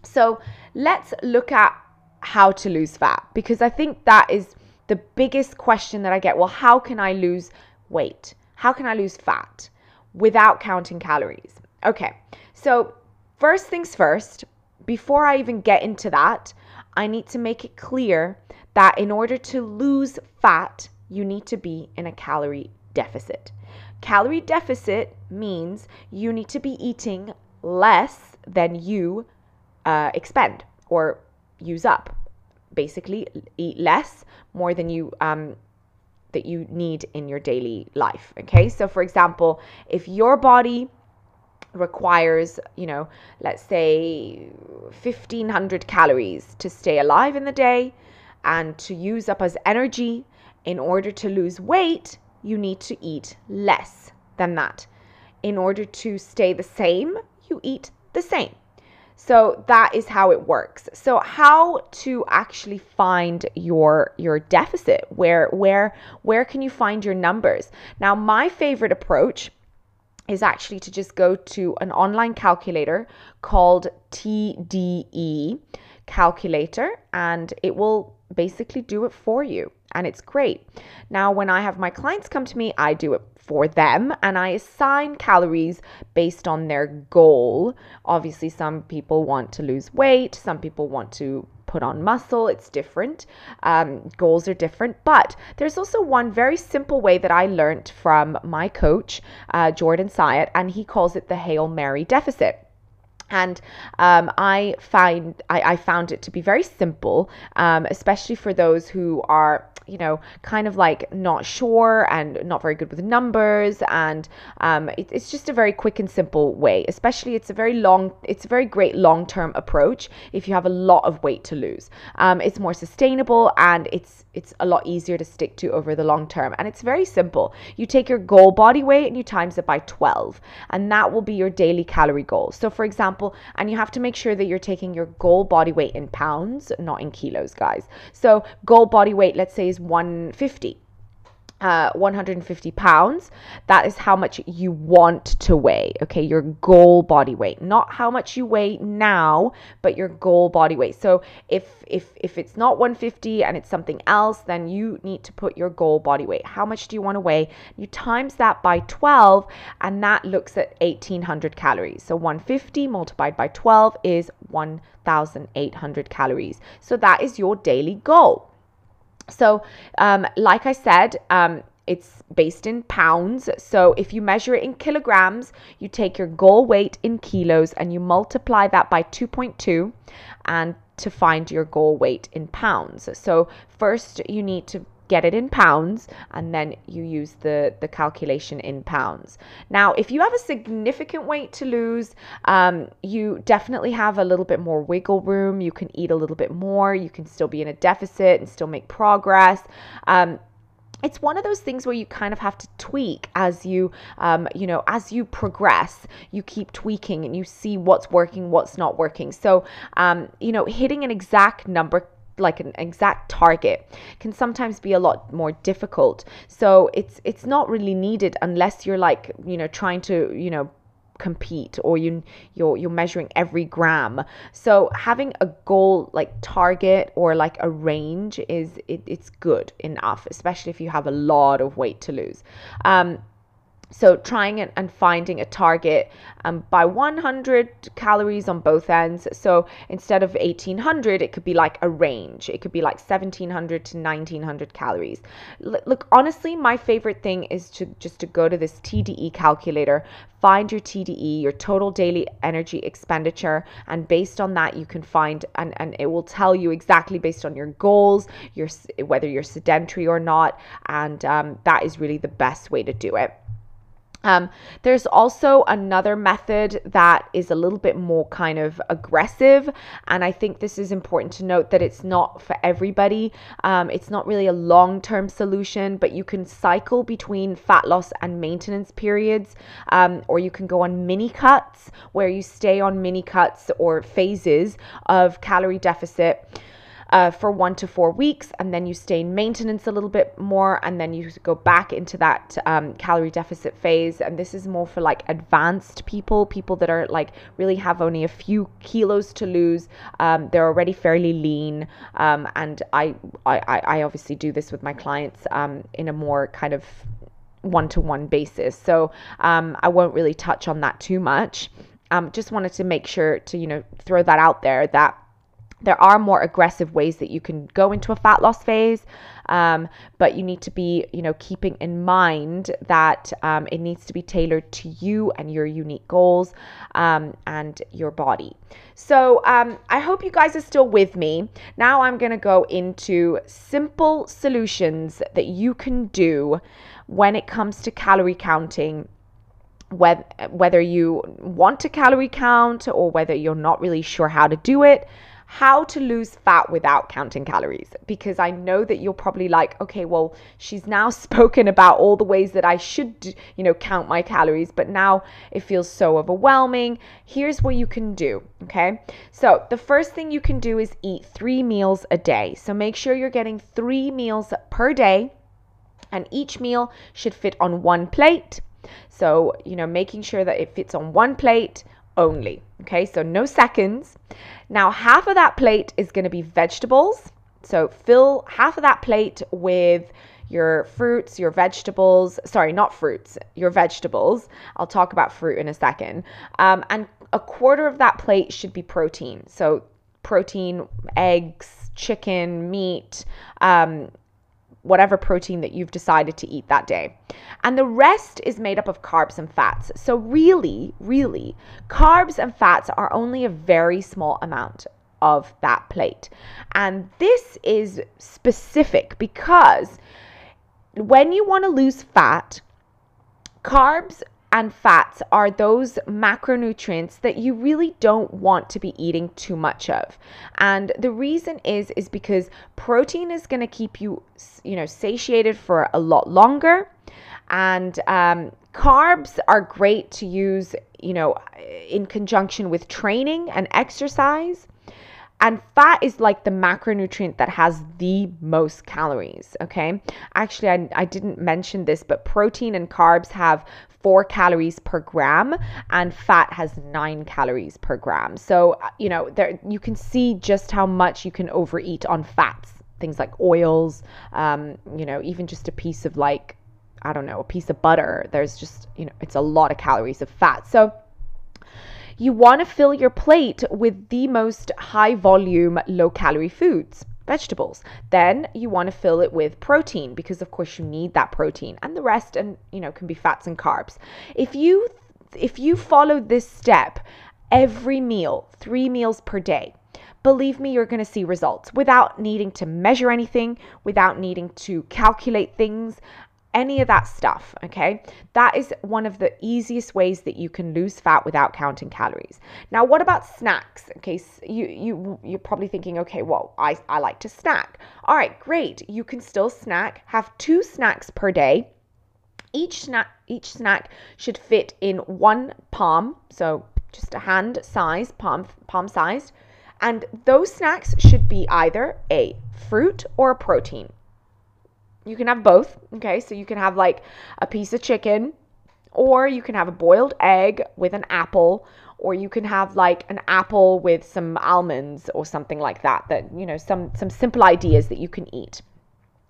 So let's look at how to lose fat because I think that is the biggest question that I get. Well, how can I lose weight? How can I lose fat without counting calories? Okay, so First things first, before I even get into that, I need to make it clear that in order to lose fat, you need to be in a calorie deficit. Calorie deficit means you need to be eating less than you uh, expend or use up. Basically, eat less, more than you um, that you need in your daily life. Okay, so for example, if your body requires, you know, let's say 1500 calories to stay alive in the day and to use up as energy in order to lose weight, you need to eat less than that. In order to stay the same, you eat the same. So that is how it works. So how to actually find your your deficit? Where where where can you find your numbers? Now my favorite approach is actually to just go to an online calculator called TDEE calculator and it will basically do it for you and it's great. Now, when I have my clients come to me, I do it for them and I assign calories based on their goal. Obviously, some people want to lose weight, some people want to put on muscle. It's different. Um, goals are different. But there's also one very simple way that I learned from my coach, uh, Jordan Syatt, and he calls it the Hail Mary deficit and um, I find I, I, found it to be very simple, um, especially for those who are you know, kind of like not sure and not very good with numbers. And um, it, it's just a very quick and simple way, especially it's a very long, it's a very great long term approach if you have a lot of weight to lose. Um, it's more sustainable and it's it's a lot easier to stick to over the long term. And it's very simple. You take your goal body weight and you times it by 12, and that will be your daily calorie goal. So, for example, and you have to make sure that you're taking your goal body weight in pounds, not in kilos, guys. So, goal body weight, let's say, is 150 uh, 150 pounds. That is how much you want to weigh. Okay, your goal body weight, not how much you weigh now, but your goal body weight. So if if if it's not 150 and it's something else, then you need to put your goal body weight. How much do you want to weigh? You times that by 12, and that looks at 1800 calories. So 150 multiplied by 12 is 1800 calories. So that is your daily goal. So, um, like I said, um, it's based in pounds. So if you measure it in kilograms, you take your goal weight in kilos and you multiply that by 2.2 and to find your goal weight in pounds. So first you need to get it in pounds and then you use the the calculation in pounds. Now if you have a significant weight to lose um, you definitely have a little bit more wiggle room. You can eat a little bit more. You can still be in a deficit and still make progress. Um, it's one of those things where you kind of have to tweak as you um, you know as you progress you keep tweaking and you see what's working what's not working. So um, you know hitting an exact number like an exact target can sometimes be a lot more difficult. So it's it's not really needed unless you're like you know trying to you know compete or you you're you're measuring every gram. So having a goal like target or like a range is it, it's good enough especially if you have a lot of weight to lose. Um so trying and finding a target um, by 100 calories on both ends. So instead of 1800, it could be like a range. It could be like 1700 to 1900 calories. L- look, honestly, my favorite thing is to just to go to this TDEE calculator, find your TDEE, your total daily energy expenditure, and based on that, you can find and and it will tell you exactly based on your goals, your whether you're sedentary or not, and um, that is really the best way to do it. Um, there's also another method that is a little bit more kind of aggressive, and I think this is important to note that it's not for everybody. Um, it's not really a long term solution, but you can cycle between fat loss and maintenance periods, um, or you can go on mini cuts where you stay on mini cuts or phases of calorie deficit uh, for one to four weeks, and then you stay in maintenance a little bit more, and then you go back into that um, calorie deficit phase. And this is more for like advanced people, people that are like really have only a few kilos to lose. Um, they're already fairly lean, um, and I, I I obviously do this with my clients um, in a more kind of one to one basis. So um, I won't really touch on that too much. Um, just wanted to make sure to you know throw that out there that there are more aggressive ways that you can go into a fat loss phase um, but you need to be you know keeping in mind that um, it needs to be tailored to you and your unique goals um, and your body. So um, i hope you guys are still with me. Now i'm going to go into simple solutions that you can do when it comes to calorie counting whether, whether you want to calorie count or whether you're not really sure how to do it, how to lose fat without counting calories. Because I know that you're probably like, okay, well, she's now spoken about all the ways that I should, you know, count my calories, but now it feels so overwhelming. Here's what you can do, okay? So the first thing you can do is eat three meals a day. So make sure you're getting three meals per day, and each meal should fit on one plate so, you know, making sure that it fits on one plate only. Okay, so no seconds. Now, half of that plate is going to be vegetables. So, fill half of that plate with your fruits, your vegetables. Sorry, not fruits, your vegetables. I'll talk about fruit in a second. Um, and a quarter of that plate should be protein. So, protein, eggs, chicken, meat, um, whatever protein that you've decided to eat that day. And the rest is made up of carbs and fats. So, really, really, carbs and fats are only a very small amount of that plate. And this is specific because when you want to lose fat, carbs and fats are those macronutrients that you really don't want to be eating too much of. And the reason is is because protein is going to keep you you know satiated for a lot longer and um, carbs are great to use you know in conjunction with training and exercise and fat is like the macronutrient that has the most calories. Okay. Actually, I, I didn't mention this, but protein and carbs have four calories per gram and fat has nine calories per gram. So, you know, there you can see just how much you can overeat on fats, things like oils, um, you know, even just a piece of like, I don't know, a piece of butter. There's just, you know, it's a lot of calories of fat. So, you want to fill your plate with the most high volume, low calorie foods vegetables. Then you want to fill it with protein because of course you need that protein and the rest and you know can be fats and carbs. If you if you follow this step every meal, 3 meals per day, believe me, you're going to see results without needing to measure anything, without needing to calculate things, any of that stuff, okay? That is one of the easiest ways that you can lose fat without counting calories. Now, what about snacks? Okay, so you you you're probably thinking, okay, well, I I like to snack. All right, great. You can still snack. Have two snacks per day. Each snack each snack should fit in one palm, so just a hand size, palm palm sized. And those snacks should be either a fruit or a protein. You can have both. Okay, so you can have like a piece of chicken, or you can have a boiled egg with an apple, or you can have like an apple with some almonds or something like that. That you know, some some simple ideas that you can eat,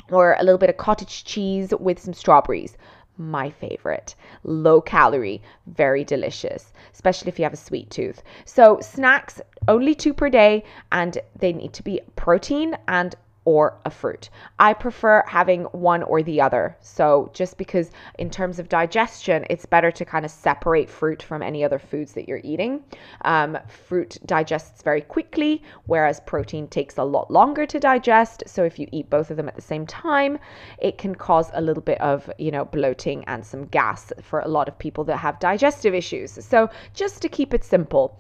or a little bit of cottage cheese with some strawberries. My favorite, low calorie, very delicious, especially if you have a sweet tooth. So, snacks only two per day, and they need to be protein and or a fruit. I prefer having one or the other. So, just because in terms of digestion, it's better to kind of separate fruit from any other foods that you're eating. Um, fruit digests very quickly, whereas protein takes a lot longer to digest. So, if you eat both of them at the same time, it can cause a little bit of, you know, bloating and some gas for a lot of people that have digestive issues. So, just to keep it simple,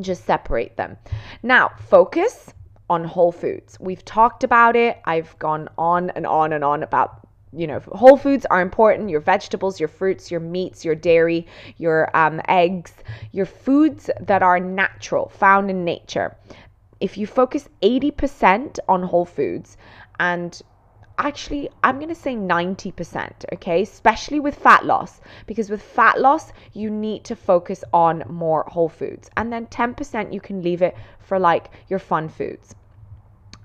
just separate them. Now, focus on whole foods. We've talked about it. I've gone on and on and on about you know, whole foods are important. Your vegetables, your fruits, your meats, your dairy, your um, eggs, your foods that are natural, found in nature. If you focus 80% on whole foods and actually i'm going to say 90% okay? Especially with fat loss because with fat loss you need to focus on more whole foods. And then 10% you can leave it for like your fun foods.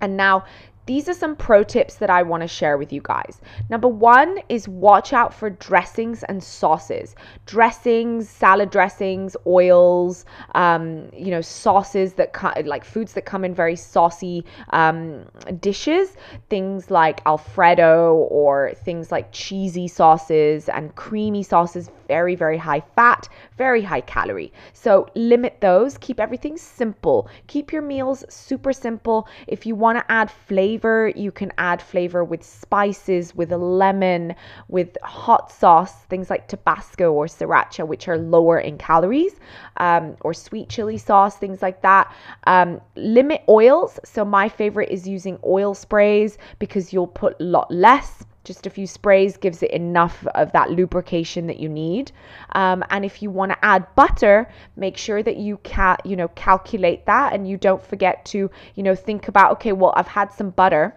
And now these are some pro tips that I want to share with you guys. Number one is watch out for dressings and sauces. Dressings, salad dressings, oils, um, you know, sauces that come, like foods that come in very saucy um, dishes. Things like Alfredo or things like cheesy sauces and creamy sauces, very, very high fat, very high calorie. So limit those. Keep everything simple. Keep your meals super simple. If you want to add flavor, flavor, you can add flavor with spices, with a lemon, with hot sauce, things like Tabasco or Sriracha, which are lower in calories, um, or sweet chili sauce, things like that. Um, limit oils. So, my favorite is using oil sprays because you'll put a lot less just a few sprays gives it enough of that lubrication that you need. Um, and if you want to add butter, make sure that you can, you know, calculate that and you don't forget to, you know, think about, okay, well, I've had some butter.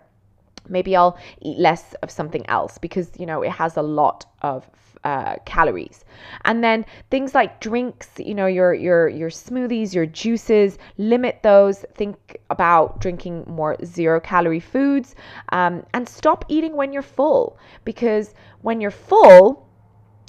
Maybe I'll eat less of something else because, you know, it has a lot of uh, calories. And then things like drinks, you know, your your your smoothies, your juices, limit those. Think about drinking more zero calorie foods, um, and stop eating when you're full because when you're full.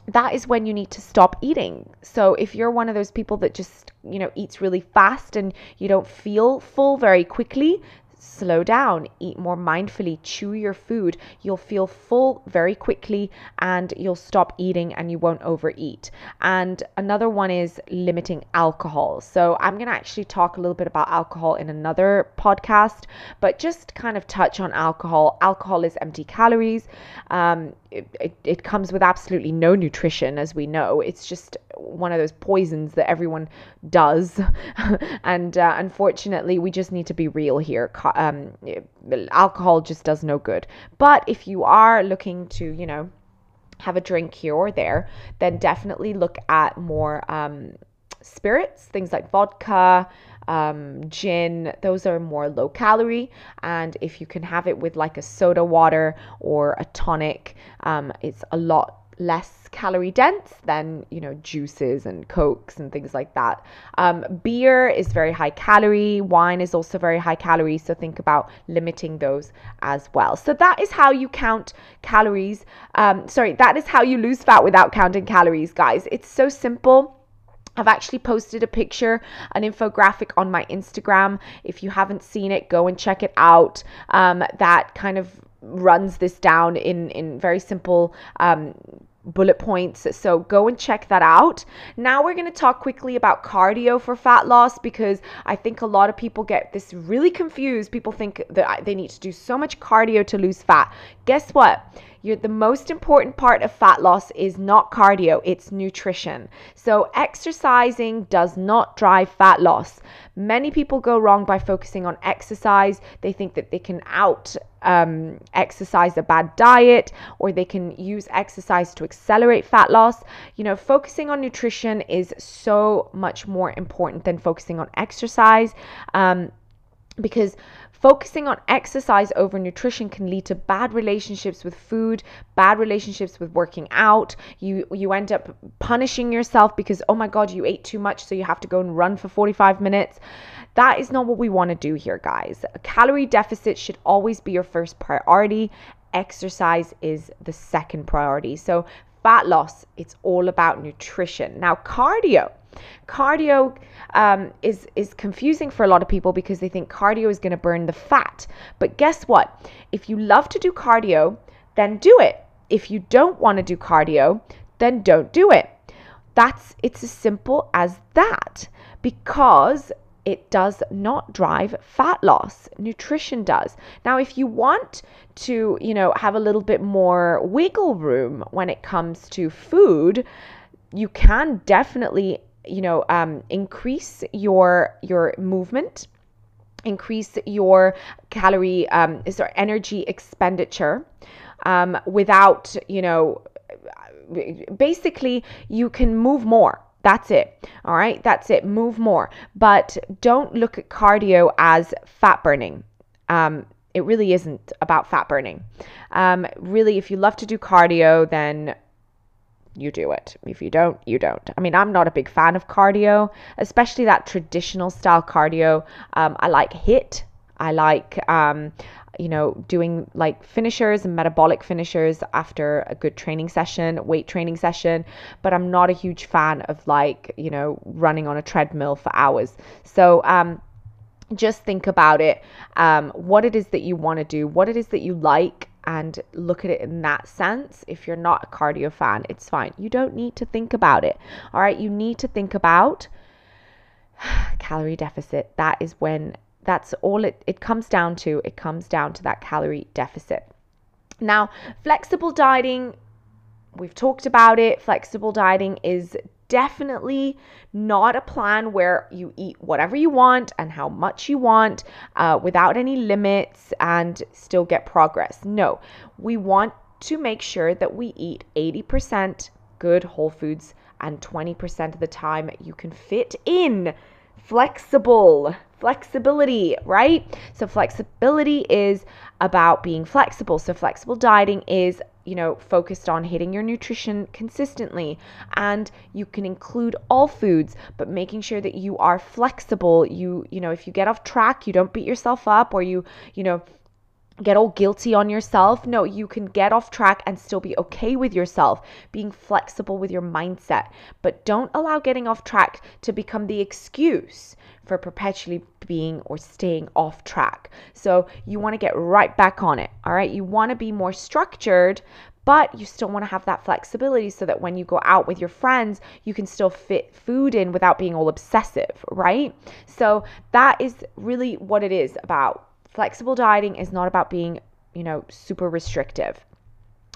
That is when you need to stop eating. So if you're one of those people that just, you know, eats really fast and you don't feel full very quickly, slow down, eat more mindfully, chew your food. You'll feel full very quickly and you'll stop eating and you won't overeat. And another one is limiting alcohol. So I'm going to actually talk a little bit about alcohol in another podcast, but just kind of touch on alcohol. Alcohol is empty calories. Um, it, it, it, comes with absolutely no nutrition, as we know. It's just one of those poisons that everyone does. and uh, unfortunately, we just need to be real here. Um, alcohol just does no good. But if you are looking to, you know, have a drink here or there, then definitely look at more um, spirits, things like vodka, um, gin, those are more low calorie. And if you can have it with like a soda water or a tonic, um, it's a lot less calorie dense than you know juices and cokes and things like that. Um, beer is very high calorie. Wine is also very high calorie so think about limiting those as well. So that is how you count calories. Um, sorry that is how you lose fat without counting calories guys. It's so simple. I've actually posted a picture, an infographic on my Instagram. If you haven't seen it, go and check it out. Um, that kind of runs this down in in very simple um, bullet points. So go and check that out. Now we're going to talk quickly about cardio for fat loss because I think a lot of people get this really confused. People think that they need to do so much cardio to lose fat. Guess what? You're, the most important part of fat loss is not cardio, it's nutrition. So, exercising does not drive fat loss. Many people go wrong by focusing on exercise. They think that they can out um, exercise a bad diet or they can use exercise to accelerate fat loss. You know, focusing on nutrition is so much more important than focusing on exercise. Um, because Focusing on exercise over nutrition can lead to bad relationships with food, bad relationships with working out. You you end up punishing yourself because oh my god, you ate too much so you have to go and run for 45 minutes. That is not what we want to do here, guys. A calorie deficit should always be your first priority. Exercise is the second priority. So fat loss, it's all about nutrition. Now, cardio. Cardio um, is is confusing for a lot of people because they think cardio is going to burn the fat. But guess what? If you love to do cardio, then do it. If you don't want to do cardio, then don't do it. That's it's as simple as that because it does not drive fat loss. Nutrition does. Now, if you want to, you know, have a little bit more wiggle room when it comes to food, you can definitely you know um, increase your your movement increase your calorie um, sorry, energy expenditure um, without you know basically you can move more that's it. All right. That's it. Move more. But don't look at cardio as fat burning. Um, it really isn't about fat burning. Um, really, if you love to do cardio, then you do it. If you don't, you don't. I mean, I'm not a big fan of cardio, especially that traditional style cardio. Um, I like HIIT. I like, um, you know, doing like finishers and metabolic finishers after a good training session, weight training session. But I'm not a huge fan of like, you know, running on a treadmill for hours. So, um, just think about it um, what it is that you want to do what it is that you like and look at it in that sense. If you're not a cardio fan, it's fine. You don't need to think about it. All right, you need to think about calorie deficit. That is when that's all it, it comes down to. It comes down to that calorie deficit. Now, flexible dieting, we've talked about it. Flexible dieting is definitely not a plan where you eat whatever you want and how much you want uh, without any limits and still get progress. No, we want to make sure that we eat 80% good whole foods and 20% of the time you can fit in flexible flexibility, right? So flexibility is about being flexible. So flexible dieting is you know, focused on hitting your nutrition consistently. And you can include all foods, but making sure that you are flexible. You, you know, if you get off track, you don't beat yourself up or you, you know, get all guilty on yourself. No, you can get off track and still be okay with yourself, being flexible with your mindset. But don't allow getting off track to become the excuse for perpetually being or staying off track. So you want to get right back on it. All right. You want to be more structured, but you still want to have that flexibility so that when you go out with your friends, you can still fit food in without being all obsessive, right? So that is really what it is about. Flexible dieting is not about being, you know, super restrictive.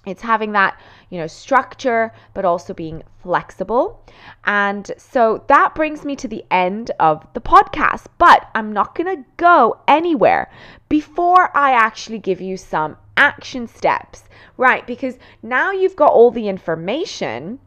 It's having that you know structure but also being flexible. And so that brings me to the end of the podcast but i'm not going to go anywhere before i actually give you some action steps right? Because now you've got all the information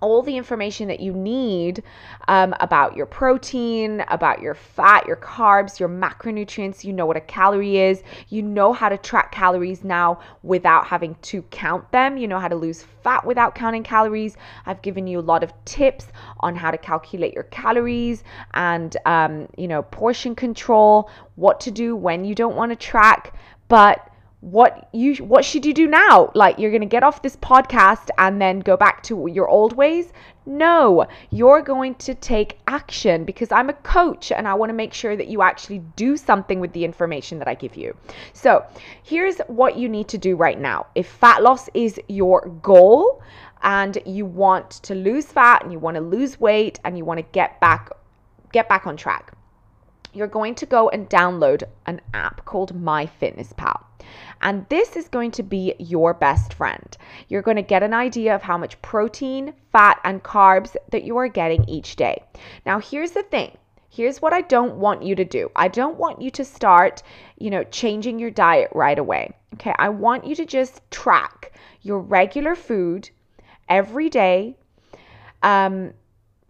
all the information that you need um, about your protein, about your fat, your carbs, your macronutrients. You know what a calorie is. You know how to track calories now without having to count them. You know how to lose fat without counting calories. I've given you a lot of tips on how to calculate your calories and, um, you know, portion control, what to do when you don't want to track. But what you what should you do now? Like you're going to get off this podcast and then go back to your old ways? No you're going to take action because i'm a coach and i want to make sure that you actually do something with the information that i give you. So here's what you need to do right now. If fat loss is your goal and you want to lose fat and you want to lose weight and you want to get back get back on track you're going to go and download an app called MyFitnessPal. And this is going to be your best friend. You're going to get an idea of how much protein, fat, and carbs that you are getting each day. Now, here's the thing. Here's what I don't want you to do. I don't want you to start, you know, changing your diet right away. Okay? I want you to just track your regular food every day um,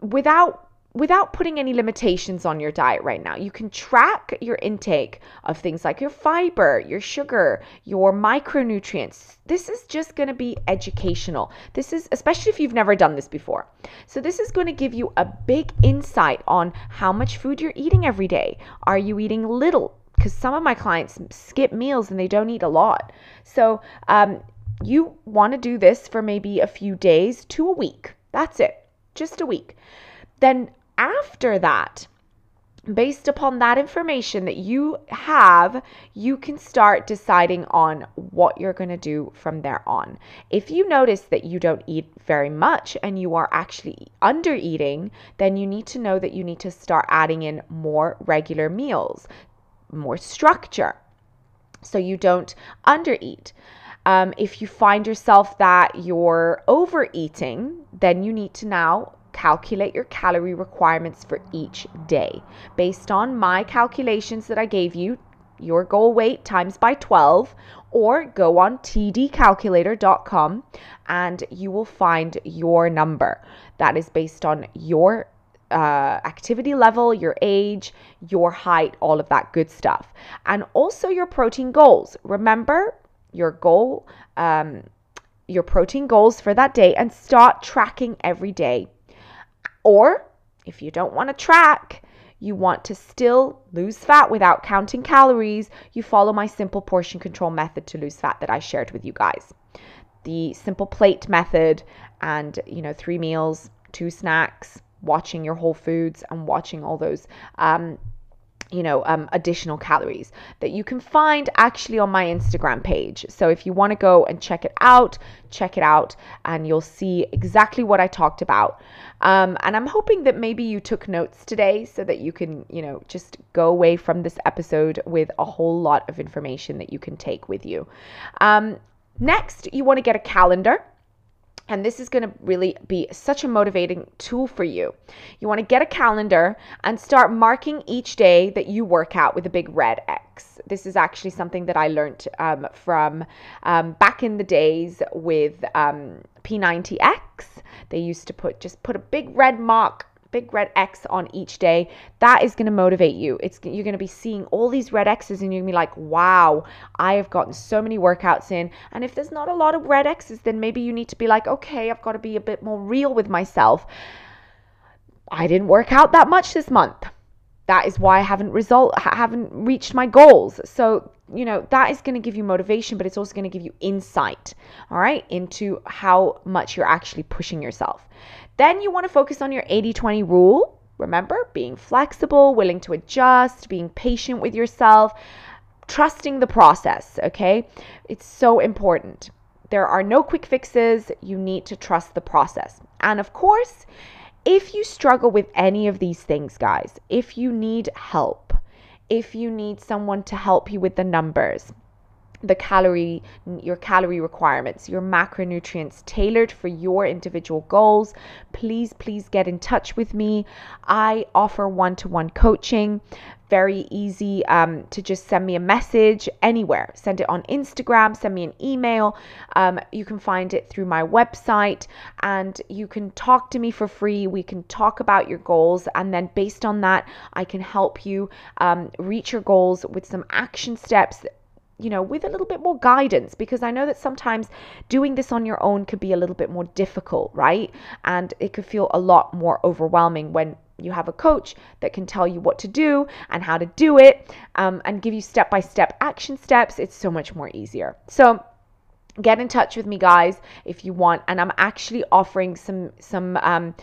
without without putting any limitations on your diet right now. You can track your intake of things like your fiber, your sugar, your micronutrients. This is just going to be educational. This is, especially if you've never done this before. So, this is going to give you a big insight on how much food you're eating every day. Are you eating little? Because some of my clients skip meals and they don't eat a lot. So, um, you want to do this for maybe a few days to a week. That's it, just a week. Then after that, based upon that information that you have, you can start deciding on what you're going to do from there on. If you notice that you don't eat very much and you are actually under eating, then you need to know that you need to start adding in more regular meals, more structure, so you don't undereat. Um, if you find yourself that you're overeating, then you need to now calculate your calorie requirements for each day. Based on my calculations that I gave you, your goal weight times by 12, or go on tdcalculator.com and you will find your number. That is based on your uh, activity level, your age, your height, all of that good stuff. And also your protein goals. Remember your goal, um, your protein goals for that day, and start tracking every day or if you don't want to track, you want to still lose fat without counting calories, you follow my simple portion control method to lose fat that I shared with you guys. The simple plate method and, you know, three meals, two snacks, watching your whole foods and watching all those um, you know, um, additional calories that you can find actually on my Instagram page. So if you want to go and check it out, check it out, and you'll see exactly what I talked about. Um, and I'm hoping that maybe you took notes today so that you can, you know, just go away from this episode with a whole lot of information that you can take with you. Um, next, you want to get a calendar. And this is going to really be such a motivating tool for you. You want to get a calendar and start marking each day that you work out with a big red X. This is actually something that I learned um, from um, back in the days with um, P90X. They used to put just put a big red mark big red X on each day. That is going to motivate you. It's you're going to be seeing all these red X's and you're going to be like, "Wow, I have gotten so many workouts in." And if there's not a lot of red X's, then maybe you need to be like, "Okay, I've got to be a bit more real with myself. I didn't work out that much this month." That is why I haven't result haven't reached my goals. So, you know, that is going to give you motivation, but it's also going to give you insight, all right, into how much you're actually pushing yourself. Then you want to focus on your 80 20 rule. Remember, being flexible, willing to adjust, being patient with yourself, trusting the process, okay? It's so important. There are no quick fixes. You need to trust the process. And of course, if you struggle with any of these things, guys, if you need help, if you need someone to help you with the numbers, the calorie your calorie requirements your macronutrients tailored for your individual goals. Please please get in touch with me. I offer one-to-one coaching. Very easy um, to just send me a message anywhere. Send it on instagram send me an email. Um, you can find it through my website. And you can talk to me for free. We can talk about your goals. And then based on that i can help you um, reach your goals with some action steps you know, with a little bit more guidance because I know that sometimes doing this on your own could be a little bit more difficult, right? And it could feel a lot more overwhelming when you have a coach that can tell you what to do and how to do it um, and give you step by step action steps. It's so much more easier. So, get in touch with me guys if you want and i'm actually offering some some um,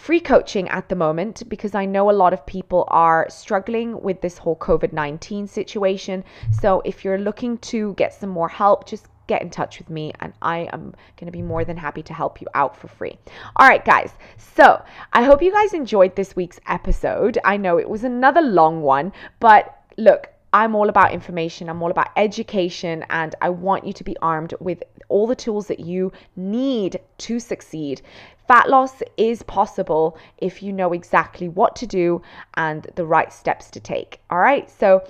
free coaching at the moment because I know a lot of people are struggling with this whole COVID 19 situation. So if you're looking to get some more help, just get in touch with me and I am going to be more than happy to help you out for free. All right, guys. So I hope you guys enjoyed this week's episode. I know it was another long one, but look, I'm all about information, I'm all about education, and I want you to be armed with all the tools that you need to succeed. Fat loss is possible if you know exactly what to do and the right steps to take. All right, so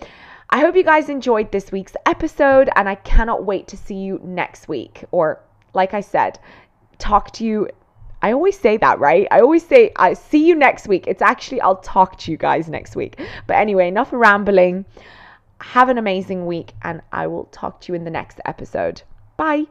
I hope you guys enjoyed this week's episode, and I cannot wait to see you next week. Or, like I said, talk to you I always say that, right? I always say, I see you next week. It's actually, I'll talk to you guys next week. But anyway, enough rambling. Have an amazing week, and I will talk to you in the next episode. Bye.